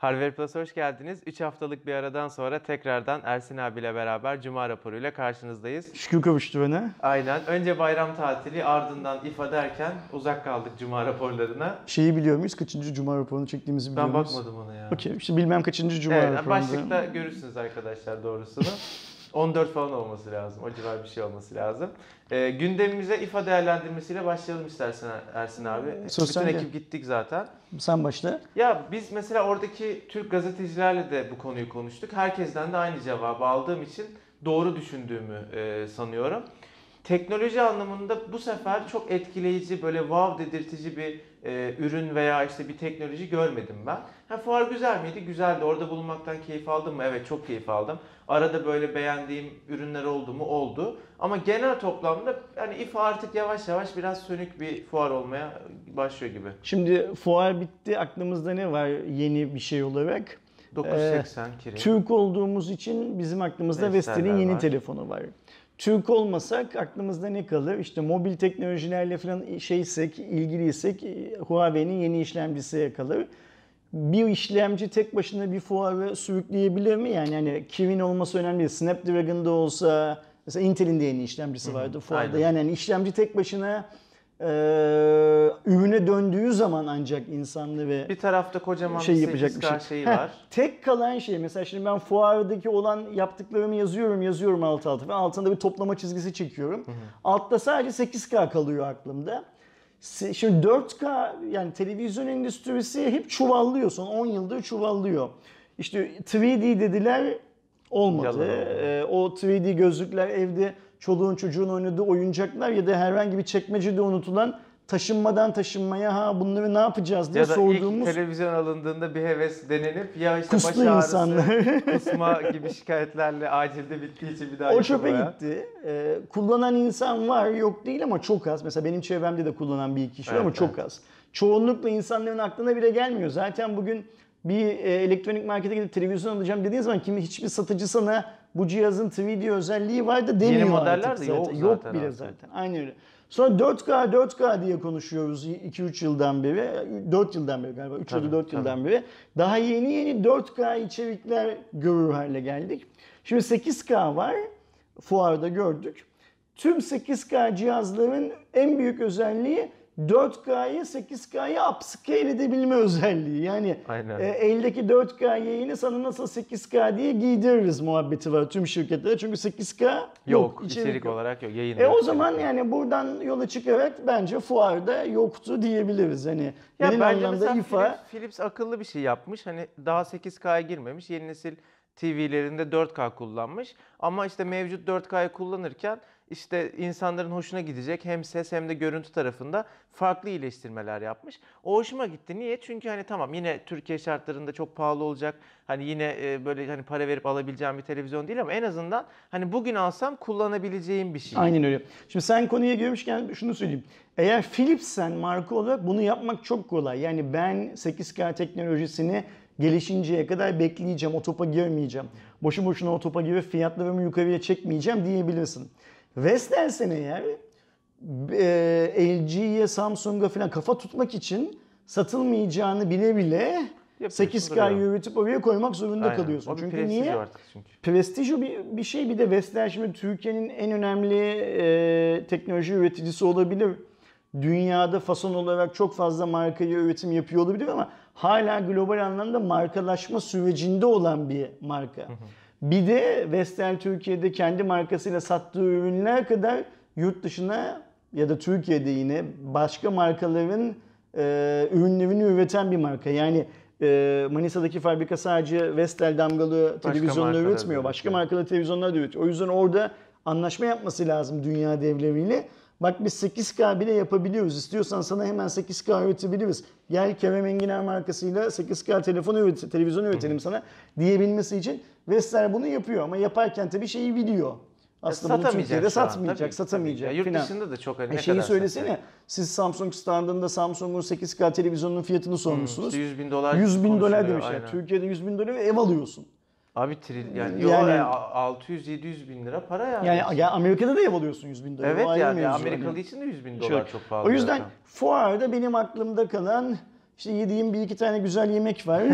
Harvard Plus'a hoş geldiniz. 3 haftalık bir aradan sonra tekrardan Ersin abiyle beraber Cuma raporuyla karşınızdayız. Şükür kavuşturana. Aynen. Önce bayram tatili ardından ifa derken uzak kaldık Cuma raporlarına. Şeyi biliyor muyuz? Kaçıncı cuma raporunu çektiğimizi biliyor Ben muyuz? bakmadım ona ya. Okey. İşte bilmem kaçıncı cuma Evet, raporunda. başlıkta görürsünüz arkadaşlar doğrusunu. 14 falan olması lazım. O civar bir şey olması lazım. Ee, gündemimize ifa değerlendirmesiyle başlayalım istersen Ersin abi. Sosyal Bütün ekip gittik zaten. Sen başla. Ya biz mesela oradaki Türk gazetecilerle de bu konuyu konuştuk. Herkesten de aynı cevabı aldığım için doğru düşündüğümü e, sanıyorum. Teknoloji anlamında bu sefer çok etkileyici, böyle wow dedirtici bir e, ürün veya işte bir teknoloji görmedim ben. Ha, fuar güzel miydi? Güzeldi. Orada bulunmaktan keyif aldım mı? Evet çok keyif aldım. Arada böyle beğendiğim ürünler oldu mu? Oldu. Ama genel toplamda hani İFA artık yavaş yavaş biraz sönük bir fuar olmaya başlıyor gibi. Şimdi fuar bitti. Aklımızda ne var yeni bir şey olarak? 980 Kirin. Türk olduğumuz için bizim aklımızda Vestel'in yeni var. telefonu var. Türk olmasak aklımızda ne kalır? İşte mobil teknolojilerle falan şeysek, ilgiliysek e, Huawei'nin yeni işlemcisi kalır. Bir işlemci tek başına bir fuarı sürükleyebilir mi? Yani hani Kirin olması önemli değil. Snapdragon'da olsa mesela Intel'in de yeni işlemcisi vardı fuarda. aynen. Yani hani işlemci tek başına e, ürüne döndüğü zaman ancak insanları Bir tarafta kocaman şey bir yapacak bir 8K şey. şeyi Heh, var. Tek kalan şey mesela şimdi ben fuardaki olan yaptıklarımı yazıyorum yazıyorum alt alta ve altında bir toplama çizgisi çekiyorum. Altta sadece 8K kalıyor aklımda. Şimdi 4K yani televizyon endüstrisi hep çuvallıyor son 10 yıldır çuvallıyor. İşte 3D dediler olmadı. Yalan. Ee, o 3D gözlükler evde çoluğun çocuğun oynadığı oyuncaklar ya da herhangi bir çekmecede unutulan taşınmadan taşınmaya ha bunları ne yapacağız diye Ya da sorduğumuz ilk televizyon alındığında bir heves denenip ya işte baş ağrısı, insanlar. kusma gibi şikayetlerle acilde bittiği için bir daha O çöpe gitti. Ee, kullanan insan var yok değil ama çok az. Mesela benim çevremde de kullanan bir kişi var Evet, ama çok az. Çoğunlukla insanların aklına bile gelmiyor. Zaten bugün bir e, elektronik markete gidip televizyon alacağım dediğin zaman kimi hiçbir satıcı sana bu cihazın 3D özelliği var da demiyor modeller artık de yok zaten. zaten Yok bile artık. zaten. Aynen öyle. Sonra 4K 4K diye konuşuyoruz 2-3 yıldan beri. 4 yıldan beri galiba. 3 ya da Tabii, 4 tabii. yıldan beri. Daha yeni yeni 4K içerikler görür hale geldik. Şimdi 8K var. Fuarda gördük. Tüm 8K cihazların en büyük özelliği 4K'yı 8K'ya upscale edebilme özelliği. Yani Aynen. e, eldeki 4K yayını sana nasıl 8K diye giydiririz muhabbeti var tüm şirketlere. Çünkü 8K yok, Yok, içerik içerik yok. olarak yok. Yayın E yok, o zaman yok. yani buradan yola çıkarak bence fuarda yoktu diyebiliriz. Hani Ya genel anlamda İFA Philips, Philips akıllı bir şey yapmış. Hani daha 8K'ya girmemiş. Yeni nesil TV'lerinde 4K kullanmış. Ama işte mevcut 4K'yı kullanırken işte insanların hoşuna gidecek hem ses hem de görüntü tarafında farklı iyileştirmeler yapmış. O hoşuma gitti. Niye? Çünkü hani tamam yine Türkiye şartlarında çok pahalı olacak. Hani yine e, böyle hani para verip alabileceğim bir televizyon değil ama en azından hani bugün alsam kullanabileceğim bir şey. Aynen öyle. Şimdi sen konuya girmişken şunu söyleyeyim. Eğer Philips'sen marka olarak bunu yapmak çok kolay. Yani ben 8K teknolojisini gelişinceye kadar bekleyeceğim, o topa girmeyeceğim. Boşu boşuna o topa girip fiyatlarımı yukarıya çekmeyeceğim diyebilirsin. Vestel'sen eğer e, LG'ye, Samsung'a falan kafa tutmak için satılmayacağını bile bile Yapıyorsun, 8K duruyor. üretip oraya koymak zorunda Aynen. kalıyorsun. O Çünkü niye? artık çünkü. Prestij o bir, bir şey bir de Vestel şimdi Türkiye'nin en önemli e, teknoloji üreticisi olabilir. Dünyada fason olarak çok fazla markaya üretim yapıyor olabilir ama hala global anlamda markalaşma sürecinde olan bir marka. Bir de Vestel Türkiye'de kendi markasıyla sattığı ürünler kadar yurt dışına ya da Türkiye'de yine başka markaların e, ürünlerini üreten bir marka. Yani e, Manisa'daki fabrika sadece Vestel damgalı televizyonlar markalar da üretmiyor. Başka üretiyor. markalı televizyonlar da üretiyor. O yüzden orada anlaşma yapması lazım dünya devleriyle. Bak biz 8K bile yapabiliyoruz. İstiyorsan sana hemen 8K üretebiliriz. Gel Kerem Enginer markasıyla 8K telefon üret, televizyon üretelim sana diyebilmesi için Vestel bunu yapıyor. Ama yaparken tabii şeyi biliyor. Aslında bunu Satamayacak Türkiye'de satmayacak, tabii, satamayacak. tabii. Ya yurt dışında da çok hani E ne şeyi kadar söylesene. satacak? Siz Samsung standında Samsung'un 8K televizyonunun fiyatını sormuşsunuz. İşte 100 bin dolar 100 bin dolar demişler. aynen. Türkiye'de 100 bin dolar ev alıyorsun. Abi tril yani, Yani- yani 600-700 bin lira para yani. Yani ya Amerika'da da ev alıyorsun 100 bin dolar. evet yani mevzu. Amerikalı Hani. için de 100 bin Şöyle. dolar çok pahalı. O yüzden zaten. fuarda benim aklımda kalan İşte yediğim bir iki tane güzel yemek var.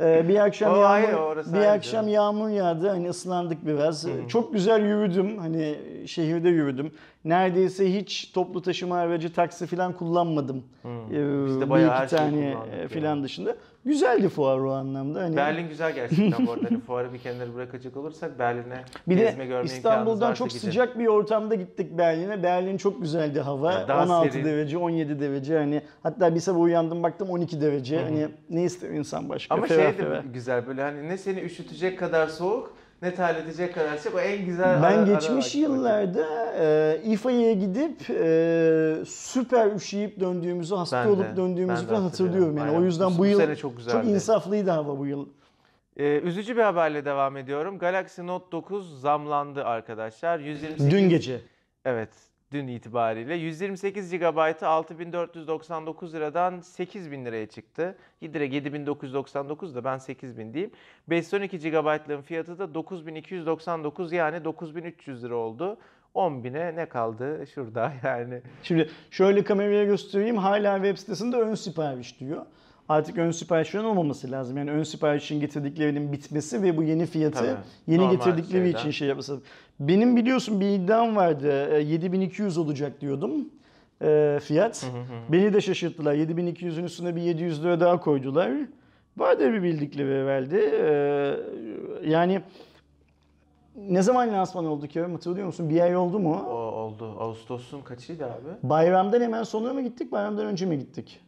Ee, bir akşam O yağmur, orası bir ayrı akşam canım. yağmur yağdı. Hani ıslandık biraz. Çok güzel yürüdüm. Hani şehirde yürüdüm. Neredeyse hiç toplu taşıma aracı, taksi falan kullanmadım. Ee, Biz de bir iki tane kullandık e, yani. falan dışında. Güzeldi fuar o anlamda. Hani Berlin güzel gerçekten bu arada. Hani fuarı bir kenara bırakacak olursak Berlin'e Bir gezme görme İstanbul'dan çok gidin. sıcak bir ortamda gittik Berlin'e. Berlin çok güzeldi hava. Daha 16 serin. derece, 17 derece. Hani hatta bir sabah uyandım baktım 12 derece. Hani ne ister insan başka? Ama şey de güzel böyle hani ne seni üşütecek kadar soğuk ne terletecek kadar sıcak. O en güzel Ben ara- geçmiş ara yıllarda e, İFA'ya gidip e, süper üşüyüp döndüğümüzü, hasta Ben de, olup ben döndüğümüzü de falan hatırlıyorum. Yani Aynen. o yüzden bu, bu yıl sene çok çok güzeldi. insaflıydı hava bu yıl. Ee, üzücü bir haberle devam ediyorum. Galaxy Note 9 zamlandı arkadaşlar. 128 Dün gece. Evet, dün itibariyle 128 GB'ı 6499 liradan 8000 liraya çıktı. Direkt 7999 da ben 8000 diyeyim. 512 GB'lığın fiyatı da 9299 yani 9300 lira oldu. 10.000'e ne kaldı şurada yani. Şimdi şöyle kameraya göstereyim. Hala web sitesinde ön sipariş diyor. Artık ön siparişlerin olmaması lazım. Yani ön siparişin getirdiklerinin bitmesi ve bu yeni fiyatı Tabii. yeni Normal getirdikleri şeyden. için şey yapması. Benim biliyorsun bir iddiam vardı. E, 7200 olacak diyordum e, fiyat. Beni de şaşırttılar. 7200'ün üstüne bir 700 lira daha koydular. Vardır bir bildikleri herhalde. E, yani ne zaman lansman oldu Kerem hatırlıyor musun? Bir ay oldu mu? O oldu. Ağustos'un kaçıydı abi? Bayramdan hemen sonra mı gittik, bayramdan önce mi gittik?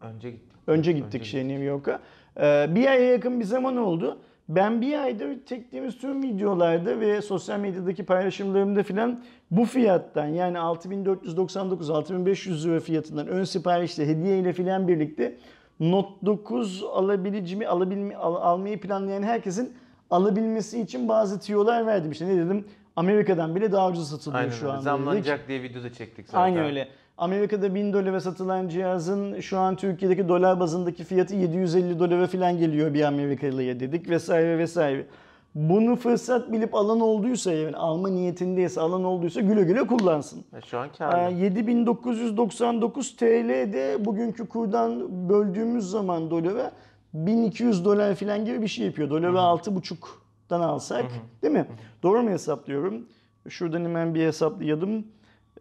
Önce gittik. Önce gittik şey New York'a. Ee, bir aya yakın bir zaman oldu. Ben bir aydır çektiğimiz tüm videolarda ve sosyal medyadaki paylaşımlarımda filan bu fiyattan yani 6499 6500 lira fiyatından ön siparişle hediye ile filan birlikte Note 9 alabileceğimi alabilme, al- almayı planlayan herkesin alabilmesi için bazı tiyolar verdim. İşte ne dedim? Amerika'dan bile daha ucuz satılıyor Aynen şu öyle. an. dedik. Zamlanacak diye video da çektik zaten. Aynen öyle. Amerika'da 1000 dolara satılan cihazın şu an Türkiye'deki dolar bazındaki fiyatı 750 dolara falan geliyor bir Amerikalıya dedik vesaire vesaire. Bunu fırsat bilip alan olduysa yani alma niyetindeyse alan olduysa güle güle kullansın. Ha, Şu an kârlı. 7999 TL'de bugünkü kurdan böldüğümüz zaman dolara 1200 dolar falan gibi bir şey yapıyor. Doları 6,5'dan alsak değil mi? Doğru mu hesaplıyorum? Şuradan hemen bir hesaplayalım.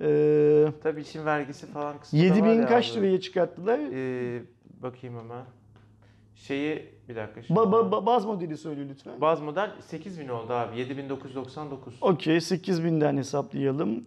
Ee, Tabii işin vergisi falan kısmı da var 7000 ya kaç abi. liraya çıkarttılar? Ee, bakayım hemen. Şeyi bir dakika. şimdi. Ba- ba- ba- baz modeli söyle lütfen. Baz model 8000 oldu abi. 7999. Okey 8000'den hesaplayalım.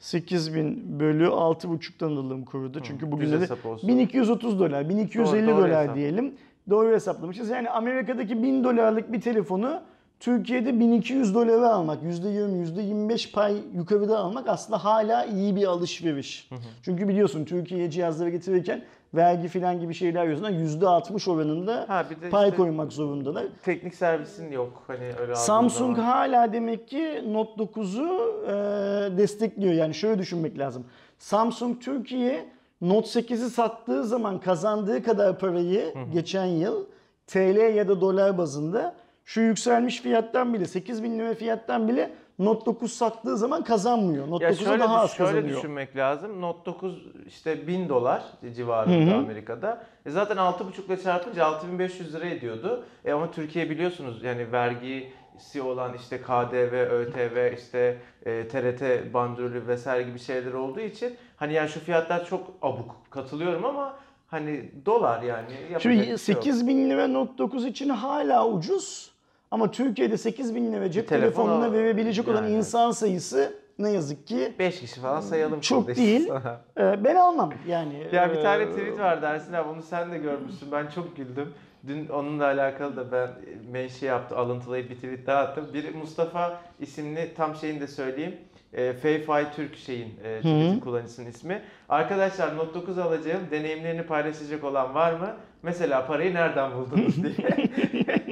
8000 bölü 6,5'tan alalım kuruda. Çünkü bugün de hesap olsun. 1230 dolar, 1250 Doğru, doğru dolar hesap. diyelim. Doğru hesaplamışız. Yani Amerika'daki 1000 dolarlık bir telefonu Türkiye'de 1200 dolara almak, %20, %25 pay yukarıda almak aslında hala iyi bir alışveriş. Çünkü biliyorsun Türkiye'ye cihazları getirirken vergi filan gibi şeyler yüzünden %60 oranında Ha bir de pay işte koymak zorundalar. teknik servisin yok. Hani öyle Samsung zaman. hala demek ki Note 9'u e, destekliyor. Yani şöyle düşünmek lazım. Samsung Türkiye Note 8'i sattığı zaman kazandığı kadar parayı geçen yıl TL ya da dolar bazında şu yükselmiş fiyattan bile 8000 lira fiyattan bile Note 9 sattığı zaman kazanmıyor. Note Ya 9'u şöyle, daha düş- az şöyle kazanıyor. düşünmek lazım. Note 9 işte 1000 dolar civarında Amerika'da. E zaten 6,5 ile çarpınca 6500 lira ediyordu. E ama Türkiye biliyorsunuz yani vergisi olan işte KDV, ÖTV, işte e, TRT bandrolü vesaire gibi şeyler olduğu için hani yani şu fiyatlar çok abuk katılıyorum ama hani dolar yani Şimdi bir şey yok. 8000 lira Note 9 için hala ucuz ama Türkiye'de 8000 lira cep telefon telefonuna verebilecek olan yani. insan sayısı ne yazık ki 5 kişi falan sayalım. Çok değil. sana. e, ben almam yani. Ya bir tane e, tweet var Ersin abi onu sen de görmüşsün. Ben çok güldüm. Dün onunla alakalı da ben menşe yaptı, alıntılayıp bir tweet daha attım. Biri Mustafa isimli tam şeyini de söyleyeyim. E, Fayfay Türk şeyin e, Twitter kullanıcısının ismi. Arkadaşlar Note 9 alacağım. Deneyimlerini paylaşacak olan var mı? Mesela parayı nereden buldunuz diye.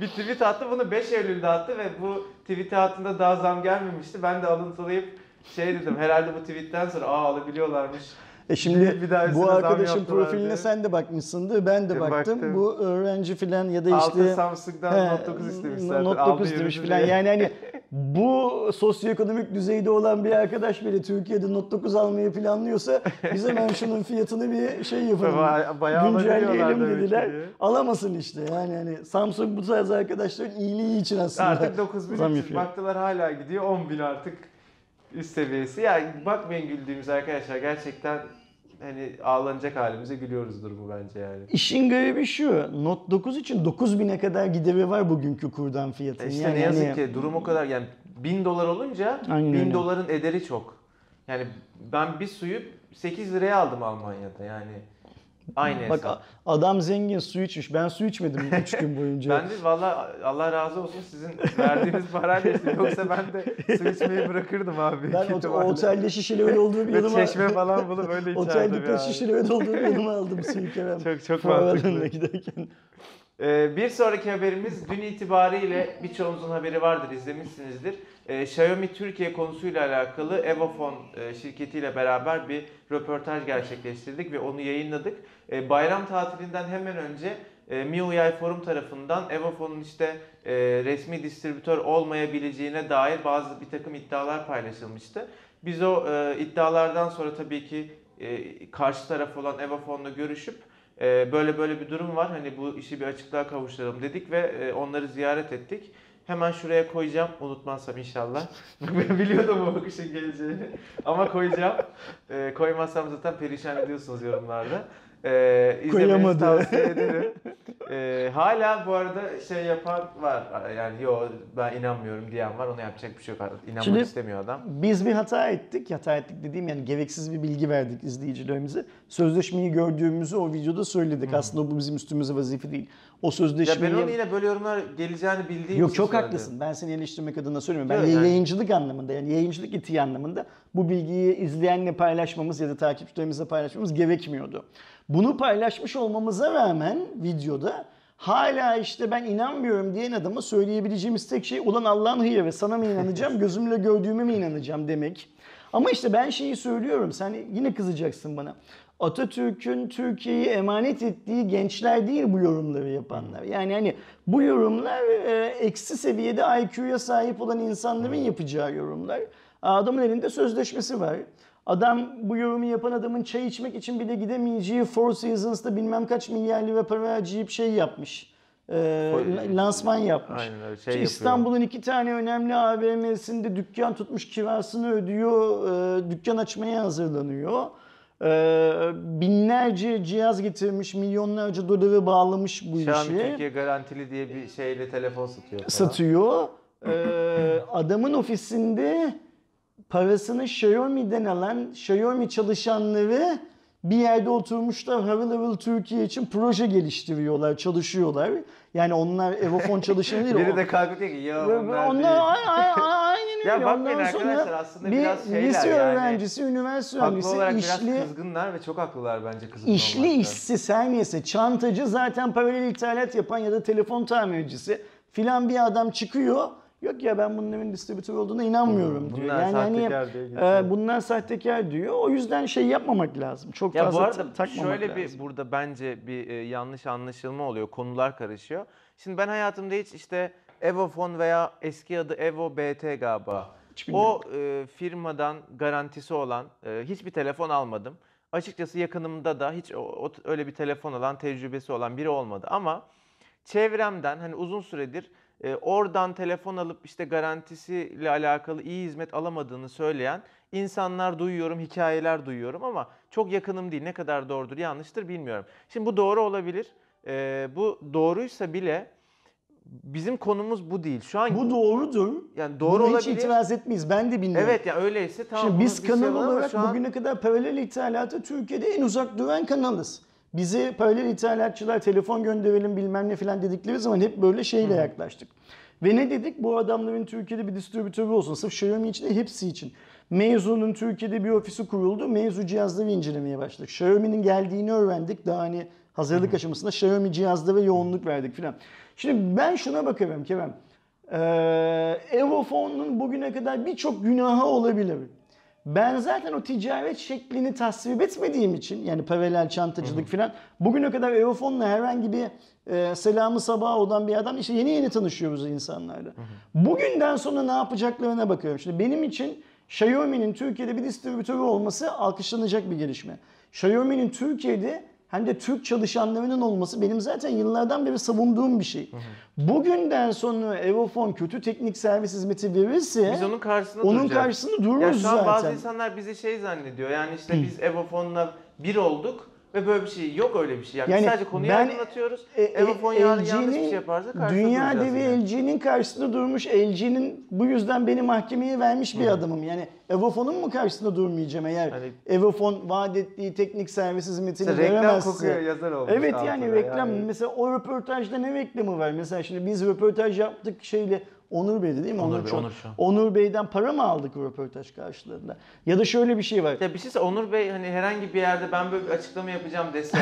bir tweet attı. Bunu 5 Eylül'de attı ve bu tweet altında daha zam gelmemişti. Ben de alıntılayıp şey dedim herhalde bu tweetten sonra aa alabiliyorlarmış. E şimdi Bir daha bu arkadaşın profiline diye. sen de bakmışsındır. Ben de E, baktım. baktım. Bu öğrenci filan ya da Altı işte Samsung'dan He, Note 9 istemiş zaten. Note Aldı 9 demiş yürüdü filan. Yani hani bu sosyoekonomik düzeyde olan bir arkadaş bile Türkiye'de Note 9 almayı planlıyorsa biz hemen şunun fiyatını bir şey yapalım. Baya- bayağı güncelleyelim dediler. Alamasın işte. Yani hani Samsung bu tarz arkadaşların iyiliği için aslında. Artık zam 9300 yapıyor. baktılar hala gidiyor 10.000 artık üst seviyesi. Ya bakmayın güldüğümüz arkadaşlar gerçekten hani ağlanacak halimize gülüyoruzdur bu bence yani. İşin garibi şu. Note 9 için 9000'e kadar gideri var bugünkü kurdan fiyatının. E İşte Yani ne yazık hani- ki durum o kadar yani 1000 dolar olunca Aynen 1000 öyle. doların ederi çok. Yani ben bir suyu 8 liraya aldım Almanya'da yani. Aynı Bak hesap. adam zengin su içmiş. Ben su içmedim 3 gün boyunca. Ben de valla Allah razı olsun sizin verdiğiniz parayla içtim. Yoksa ben de su içmeyi bırakırdım abi. Ben büyük o, ihtimalle. otelde şişeleri doldurup Ve yanıma... çeşme falan bulup öyle içerdim Otelde pet yani. şişeleri doldurup yanıma aldım suyu Kerem. Çok çok mantıklı. giderken. Ee, bir sonraki haberimiz dün itibariyle birçoğunuzun haberi vardır, izlemişsinizdir. Ee, Xiaomi Türkiye konusuyla alakalı Evofon e, şirketiyle beraber bir röportaj gerçekleştirdik ve onu yayınladık. Ee, bayram tatilinden hemen önce e, MIUI Forum tarafından Evofon'un işte e, resmi distribütör olmayabileceğine dair bazı bir takım iddialar paylaşılmıştı. Biz o e, iddialardan sonra tabii ki e, karşı taraf olan Evofon'la görüşüp ee, böyle böyle bir durum var. Hani bu işi bir açıklığa kavuşturalım dedik ve e, onları ziyaret ettik. Hemen şuraya koyacağım. Unutmazsam inşallah. Biliyordum bu bakışın geleceğini. Ama koyacağım. Ee, koymazsam zaten perişan ediyorsunuz yorumlarda. Ee, izlemenizi tavsiye ederim. Ee, hala bu arada şey yapan var. Yani yo ben inanmıyorum diyen var. Ona yapacak bir şey yok. İnanmak Şimdi- istemiyor adam. Biz bir hata ettik. Hata ettik dediğim yani gereksiz bir bilgi verdik izleyicilerimize. Sözleşmeyi gördüğümüzü o videoda söyledik. Aslında bu bizim üstümüze vazife değil. O Ya sözleşmeyi... ben onu yine böyle yorumlar geleceğini bildiğim Yok çok söyledim. haklısın. Ben seni eleştirmek adına söylemiyorum. Ben Yok, yani- yayıncılık anlamında yani yayıncılık etiği anlamında bu bilgiyi izleyenle paylaşmamız ya da takipçilerimizle paylaşmamız gerekmiyordu. Bunu paylaşmış olmamıza rağmen videoda hala işte ben inanmıyorum diyen adama söyleyebileceğimiz tek şey ulan Allah'ın hıyarı ve sana mı inanacağım gözümle gördüğüme mi inanacağım demek. Ama işte ben şeyi söylüyorum sen yine kızacaksın bana. Atatürk'ün Türkiye'yi emanet ettiği gençler değil bu yorumları yapanlar. Yani hani bu yorumlar e, eksi seviyede IQ'ya sahip olan insanların yapacağı yorumlar. Adamın elinde sözleşmesi var. Adam bu yorumu yapan adamın çay içmek için bile gidemeyeceği Four Seasons'ta bilmem kaç milyar lira para harcayıp şey yapmış. E, Foy- lansman yapmış. Aynen şey. İstanbul'un iki tane önemli AVM'sinde dükkan tutmuş kirasını ödüyor, e, dükkan açmaya hazırlanıyor. E, binlerce cihaz getirmiş, milyonlarca doları bağlamış bu Xiaomi işi. Türkiye garantili diye bir şeyle telefon satıyor falan. Satıyor. E, adamın ofisinde parasını Xiaomi'den alan Xiaomi çalışanları bir yerde oturmuşlar harıl harıl Türkiye için proje geliştiriyorlar, çalışıyorlar. Yani onlar Evofon çalışanı değil. Biri de kalkıp diyor ki ya onlar ay- aynen öyle. Ya bakmayın Ondan arkadaşlar, aslında bir biraz şeyler lise yani. öğrencisi, üniversite Haklı öğrencisi, olarak işli, biraz kızgınlar ve çok haklılar bence kızgın işli olmakta. işsiz her neyse çantacı zaten paralel ithalat yapan ya da telefon tamircisi filan bir adam çıkıyor. Yok ya ben bunların distribütör olduğuna inanmıyorum Hmm, diyor. bunlar yani hani sahtekar diye geçiyor. e, bunlar sahtekar diyor. O yüzden şey yapmamak lazım. Çok Ya fazla bu arada ta- takmamak şöyle lazım. bir burada bence bir e, yanlış anlaşılma oluyor. Konular karışıyor. Şimdi ben hayatımda hiç işte Evofon veya eski adı Evo BT galiba. O e, firmadan garantisi olan e, hiçbir telefon almadım. Açıkçası yakınımda da hiç o, o- öyle bir telefon alan tecrübesi olan biri olmadı ama çevremden hani uzun süredir e, oradan telefon alıp işte garantisiyle alakalı iyi hizmet alamadığını söyleyen insanlar duyuyorum, hikayeler duyuyorum ama çok yakınım değil. Ne kadar doğrudur, yanlıştır bilmiyorum. Şimdi bu doğru olabilir. E, bu doğruysa bile bizim konumuz bu değil. Şu an Bu doğrudur. yani doğru Buna hiç olabilir. itiraz etmeyiz. Ben de bilmiyorum. Evet ya öyleyse tamam. Şimdi biz şey kanal olarak an- bugüne kadar paralel ithalata Türkiye'de en uzak duran kanalız. Bize paralel ithalatçılar telefon gönderelim bilmem ne falan dedikleri zaman hep böyle şeyle yaklaştık. Ve ne dedik? Bu adamların Türkiye'de bir distribütörü olsun. Sırf Xiaomi için de hepsi için. Meizu'nun Türkiye'de bir ofisi kuruldu. Meizu cihazları incelemeye başladık. Xiaomi'nin geldiğini öğrendik. Daha hani hazırlık aşamasında Xiaomi cihazlara yoğunluk verdik filan. Şimdi ben şuna bakarım Kerem. Ee, Evofon'un bugüne kadar birçok günahı olabilir. Ben zaten o ticaret şeklini tasvip etmediğim için yani paralel çantacılık falan bugüne kadar Eurofon'la herhangi bir e, selamı sabah olan bir adam işte yeni yeni tanışıyoruz insanlarla. Bugünden sonra ne yapacaklarına bakıyorum. Şimdi benim için Xiaomi'nin Türkiye'de bir distribütörü olması alkışlanacak bir gelişme. Xiaomi'nin Türkiye'de hem de Türk çalışanlarının olması benim zaten yıllardan beri savunduğum bir şey. Bugünden sonra Evofon kötü teknik servis hizmeti verirse Biz onun karşısında onun duracağız. karşısında Ya dururuz şu an bazı zaten. insanlar bizi şey zannediyor. Yani işte biz Evofon'la bir olduk ve böyle bir şey yok öyle bir şey. Yani, Yani biz sadece konuyu ben, aydınlatıyoruz. E, e, yarın yanlış bir şey yaparsa karşısında Dünya devi yani. LG'nin karşısında durmuş. LG'nin bu yüzden beni mahkemeye vermiş bir adamım. Yani Evofon'un mu karşısında durmayacağım eğer Hani- Evofon vaat ettiği teknik servis hizmetini İşte reklam veremezse. kokuyor yazar olmuş Evet yani reklam yani. mesela o röportajda ne reklamı var? Mesela şimdi biz röportaj yaptık şeyle Onur Bey'di değil mi? Onur Bey, Çol- Onur. Onur Bey'den para mı aldık röportaj karşılığında? Ya da şöyle bir şey var. Ya bir şey Onur Bey hani herhangi bir yerde ben böyle bir açıklama yapacağım dese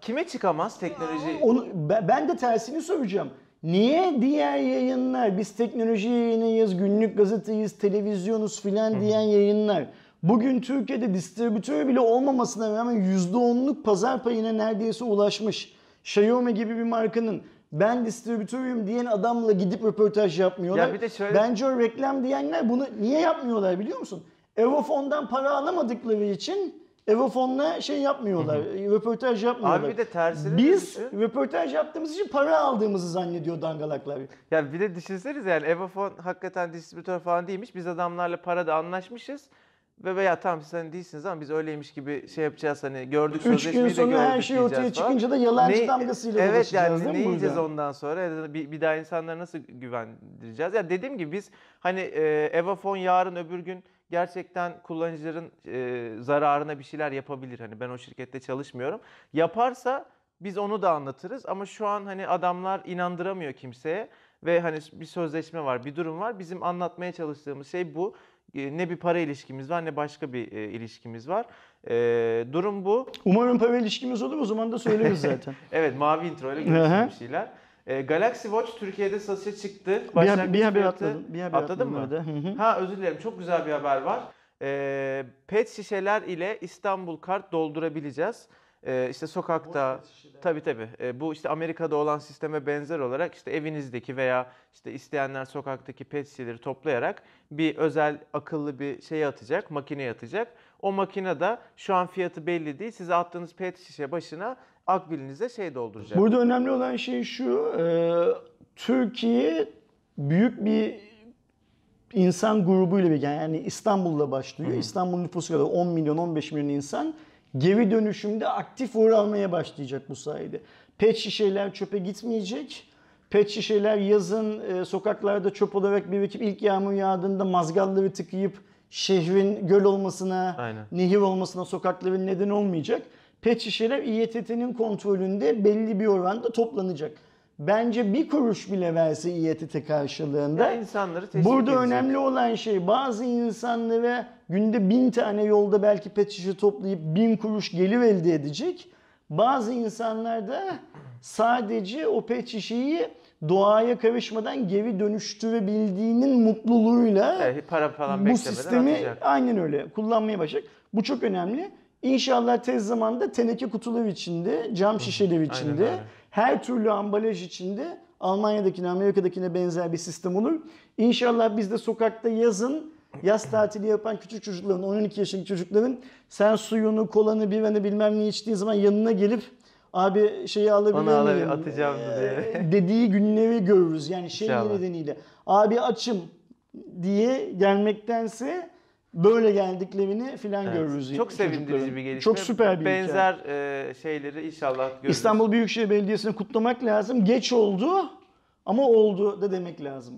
kime çıkamaz teknoloji? Onu, ben ben de tersini soracağım. Niye diğer yayınlar, biz teknoloji yayınıyız, günlük gazeteyiz, televizyonuz filan diyen yayınlar bugün Türkiye'de distribütör bile olmamasına rağmen %10'luk pazar payına neredeyse ulaşmış. Xiaomi gibi bir markanın ben distribütörüyüm diyen adamla gidip röportaj yapmıyorlar. Ya bir de şöyle- Bence o reklam diyenler bunu niye yapmıyorlar biliyor musun? Evofon'dan para alamadıkları için Evofon'la şey yapmıyorlar, röportaj yapmıyorlar. Abi bir de tersini Biz düşün. röportaj yaptığımız için para aldığımızı zannediyor dangalaklar. Ya bir de düşünseniz yani Evofon hakikaten distribütör falan değilmiş. Biz adamlarla parada anlaşmışız. Ve veya tamam siz hani değilsiniz ama biz öyleymiş gibi şey yapacağız hani gördük Üç gün sözleşmeyi de sonra gördük her şey ortaya diyeceğiz falan. çıkınca da yalancı Ne- damgasıyla Evet dolaşacağız yani değil ne mi yiyeceğiz burada? ondan sonra bir, bir daha insanlara nasıl güvendireceğiz? Ya dediğim gibi biz hani e, Evofon yarın öbür gün gerçekten kullanıcıların e, zararına bir şeyler yapabilir. Hani ben o şirkette çalışmıyorum. Yaparsa biz onu da anlatırız ama şu an hani adamlar inandıramıyor kimseye ve hani bir sözleşme var, bir durum var. Bizim anlatmaya çalıştığımız şey bu. E, Ne bir para ilişkimiz var ne başka bir e, ilişkimiz var. E, durum bu. Umarım para ilişkimiz olur o zaman da söyleriz zaten. Evet mavi intro ile bir şeyler. E, Galaxy Watch Türkiye'de satışa çıktı. bir, haber, Başlangıç bir haber fiyatı- atladım. Bir haber Atladın mı? orada. Hı hı. Ha özür dilerim çok güzel bir haber var. E, pet şişeler ile İstanbul kart doldurabileceğiz. E, işte sokakta tabi tabi bu işte Amerika'da olan sisteme benzer olarak işte evinizdeki veya işte isteyenler sokaktaki pet şişeleri toplayarak bir özel akıllı bir şeye atacak, makineye atacak. O makine de şu an fiyatı belli değil. Size attığınız pet şişe başına akbilinize şey dolduracak. Burada önemli olan şey şu. e, Türkiye büyük bir insan grubuyla bir yani İstanbul'la başlıyor. İstanbul nüfusu kadar 10 milyon 15 milyon insan geri dönüşümde aktif rol almaya başlayacak bu sayede. Pet şişeler çöpe gitmeyecek. Pet şişeler yazın e, sokaklarda çöp olarak birikip ilk yağmur yağdığında mazgalları tıkayıp şehrin göl olmasına, Aynen. nehir olmasına sokakların neden olmayacak. Pet şişeler İETT'nin kontrolünde belli bir oranda toplanacak. Bence bir kuruş bile verse İETT karşılığında Ya insanları teşvik Burada edecek. önemli olan şey bazı insanlara günde bin tane yolda belki pet şişe toplayıp bin kuruş gelir elde edecek. Bazı insanlar da sadece o pet şişeyi doğaya karışmadan geri dönüştürebildiğinin mutluluğuyla Evet, para falan bu sistemi atacak. aynen öyle kullanmaya başlayacak. Bu çok önemli. İnşallah tez zamanda teneke kutular içinde, cam şişeler içinde, her türlü ambalaj içinde Almanya'dakine, Amerika'dakine benzer bir sistem olur. İnşallah biz de sokakta yazın yaz tatili yapan küçük çocukların, 12 yaşındaki çocukların sen suyunu, kolanı, biranı bilmem ne içtiğin zaman yanına gelip abi şeyi alabilir Onu alabil- miyim? atacağım diye. Ee, dediği günleri görürüz. Yani şey İnşallah. nedeniyle. Abi açım diye gelmektense böyle geldiklerini filan Evet. görürüz. Çok sevindirici bir gelişme. Çok süper bir. Benzer e, şeyleri inşallah görürüz. İstanbul Büyükşehir Belediyesi'ni kutlamak lazım. Geç oldu ama oldu da demek lazım.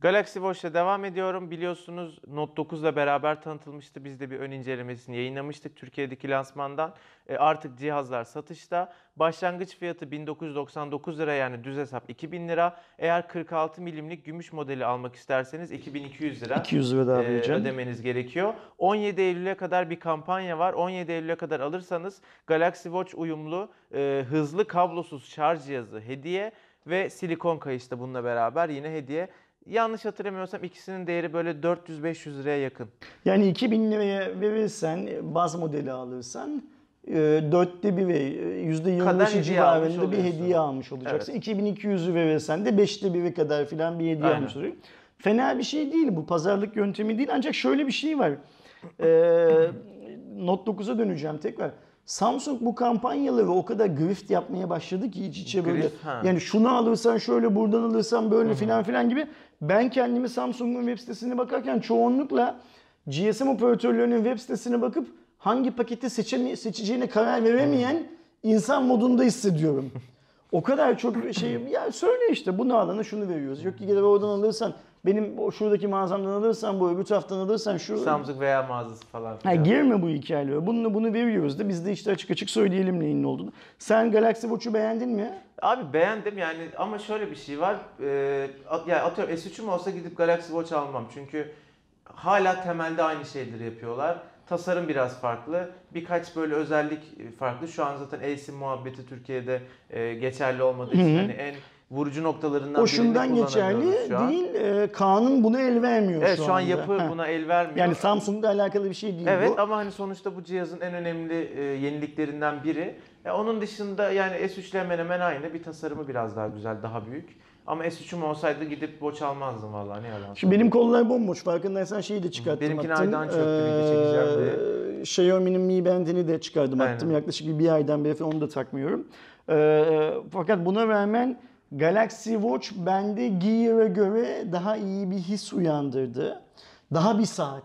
Galaxy Watch'la devam ediyorum. Biliyorsunuz Note 9 ile beraber tanıtılmıştı. Biz de bir ön incelemesini yayınlamıştık Türkiye'deki lansmandan. E, artık cihazlar satışta. Başlangıç fiyatı 1999 lira yani düz hesap 2000 lira. Eğer 46 milimlik gümüş modeli almak isterseniz 2200 lira. 200 lira daha e, ödemeniz gerekiyor. 17 Eylül'e kadar bir kampanya var. 17 Eylül'e kadar alırsanız Galaxy Watch uyumlu e, hızlı kablosuz şarj cihazı hediye ve silikon kayış da bununla beraber yine hediye. Yanlış hatırlamıyorsam ikisinin değeri böyle 400-500 liraya yakın. Yani 2000 liraya verirsen baz modeli alırsan e, dörtte bir ve yüzde Kadar %25'i hediye almış civarında bir hediye almış olacaksın. 2200'ü verirsen de beşte biri kadar filan bir hediye Aynen. almış oluyor. Fena bir şey değil bu pazarlık yöntemi değil ancak şöyle bir şey var. Ee, Note 9'a döneceğim tekrar. Samsung bu kampanyaları o kadar grift yapmaya başladı ki iç içe böyle. Grift, ha. Yani şunu alırsan şöyle buradan alırsan böyle filan filan gibi. Ben kendimi Samsung'un web sitesine bakarken çoğunlukla GSM operatörlerinin web sitesine bakıp hangi paketi seçeceğine karar veremeyen insan modunda hissediyorum. O kadar çok şey ya söyle işte bunu alana şunu veriyoruz. Yok ki gidip oradan alırsan benim o şuradaki mağazamdan alırsan bu öbür taraftan alırsan şu Samsung veya mağazası falan Ha, girme bu hikayelere. Bunu bunu veriyoruz da biz de işte açık açık söyleyelim neyin ne olduğunu. Sen Galaxy Watch'u beğendin mi? Abi beğendim yani ama şöyle bir şey var. Ee, at- yani atıyorum S3'üm olsa gidip Galaxy Watch almam. Çünkü hala temelde aynı şeyleri yapıyorlar. Tasarım biraz farklı. Birkaç böyle özellik farklı. Şu an zaten eSIM muhabbeti Türkiye'de e, geçerli olmadığı için hani en vurucu noktalarından O şundan geçerli kullanamıyoruz şu an. değil. e, kanun buna el vermiyor Evet şu, şu an anda. yapı Ha. buna el vermiyor. Yani Samsung'la alakalı bir şey değil Evet bu. ama hani sonuçta bu cihazın en önemli e, yeniliklerinden biri. E, onun dışında yani S3 ile hemen hemen aynı. Bir tasarımı biraz daha güzel, daha büyük. Ama S3'üm olsaydı gidip Watch almazdım vallahi ne yalan Şimdi benim kollar bomboş. Farkındaysan şeyi de çıkarttım Benimkini attım. aydan çöktü, video çekeceğim Ee, Xiaomi'nin Mi Band'ini de çıkardım Aynen. attım. Yaklaşık bir, bir aydan beri onu da takmıyorum. Ee, fakat buna rağmen Galaxy Watch bende Gear'a göre daha iyi bir his uyandırdı. Daha bir saat.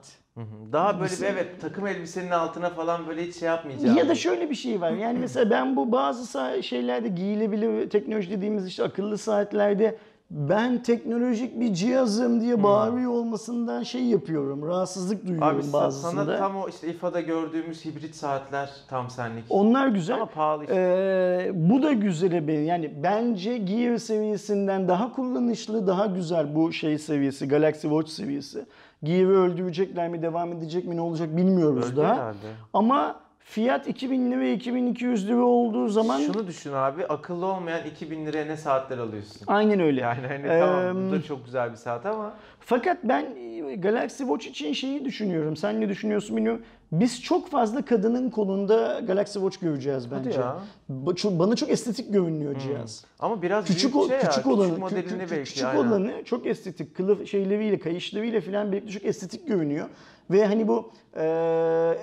Daha böyle bir evet takım elbisenin altına falan böyle hiç şey yapmayacağım. Ya da şöyle bir şey var. Yani mesela ben bu bazı şeylerde giyilebilir teknoloji dediğimiz işte akıllı saatlerde ben teknolojik bir cihazım diye bağırıyor olmasından şey yapıyorum. Rahatsızlık duyuyorum Abi bazısında. sana tam o işte İFA'da gördüğümüz hibrit saatler tam senlik. Onlar güzel. Ama pahalı işte. Ee, bu da güzel benim. Yani bence Gear seviyesinden daha kullanışlı, daha güzel bu şey seviyesi, Galaxy Watch seviyesi. Gear'ı öldürecekler mi, devam edecek mi, ne olacak bilmiyoruz Öldü daha. herhalde. Ama fiyat 2000 lira, 2200 lira olduğu zaman Şunu düşün abi akıllı olmayan 2000 liraya ne saatler alıyorsun? aynen öyle. Yani hani Ee, tamam bu da çok güzel bir saat ama Fakat ben e, Galaxy Watch için şeyi düşünüyorum. Sen ne düşünüyorsun bilmiyorum. Biz çok fazla kadının kolunda Galaxy Watch göreceğiz Hadi bence. ya. Ba- çok- Bana çok estetik görünüyor cihaz. ama biraz Küçük büyük o, şey ya, küçük olanı, küçük kü- modelini kü- belki. küçük aynen. olanı çok estetik, kılıf şeyleriyle, kayışlarıyla falan birlikte çok estetik görünüyor. Ve hani bu e,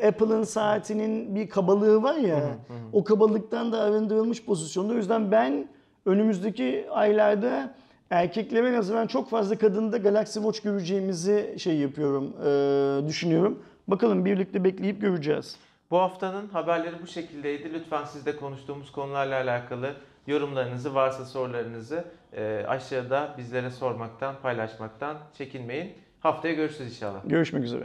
Apple'ın saatinin bir kabalığı var ya, o kabalıktan da arındırılmış pozisyonda. O yüzden ben önümüzdeki aylarda erkeklere nazaran çok fazla kadında Galaxy Watch göreceğimizi şey yapıyorum, e, düşünüyorum. Bakalım birlikte bekleyip göreceğiz. Bu haftanın haberleri bu şekildeydi. Lütfen siz de konuştuğumuz konularla alakalı yorumlarınızı, varsa sorularınızı e, aşağıda bizlere sormaktan, paylaşmaktan çekinmeyin. Haftaya görüşürüz inşallah. Görüşmek üzere.